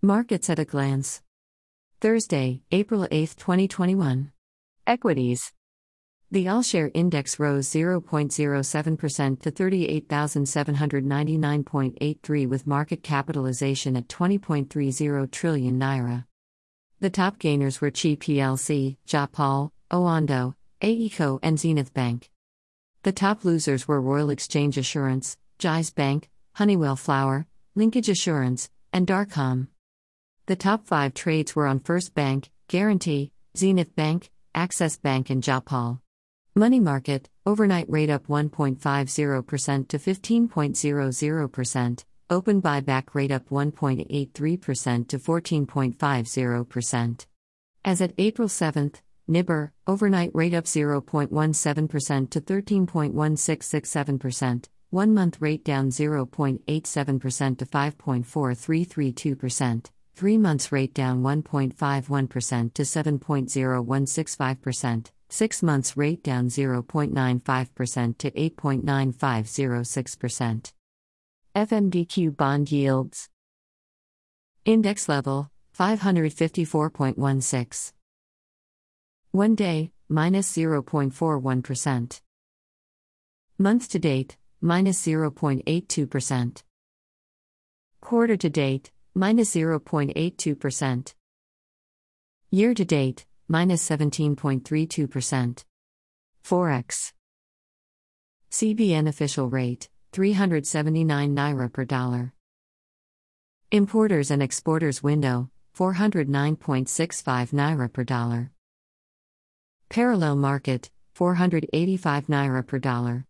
Markets at a glance. Thursday, April 8, 2021. Equities. The All Share Index rose 0.07% to 38,799.83 with market capitalization at 20.30 trillion naira. The top gainers were Chi plc, Japaul, Oando, AECO, and Zenith Bank. The top losers were Royal Exchange Assurance, Jaiz Bank, Honeywell Flour, Linkage Assurance, and Darcom. The top five trades were on First Bank, Guaranty, Zenith Bank, Access Bank, and Japaul. Money market, overnight rate up 1.50% to 15.00%, open buyback rate up 1.83% to 14.50%. As at April 7th, NIBOR, overnight rate up 0.17% to 13.1667%, one month rate down 0.87% to 5.4332%, three months rate down 1.51% to 7.0165%, six months rate down 0.95% to 8.9506%. FMDQ bond yields. Index level 554.16. One day, minus 0.41%. Month to date, minus 0.82%. Quarter to date, minus 0.82%. Year to date, minus 17.32%. Forex. CBN official rate, 379 naira per dollar. Importers and exporters window, 409.65 naira per dollar. Parallel market, 485 naira per dollar.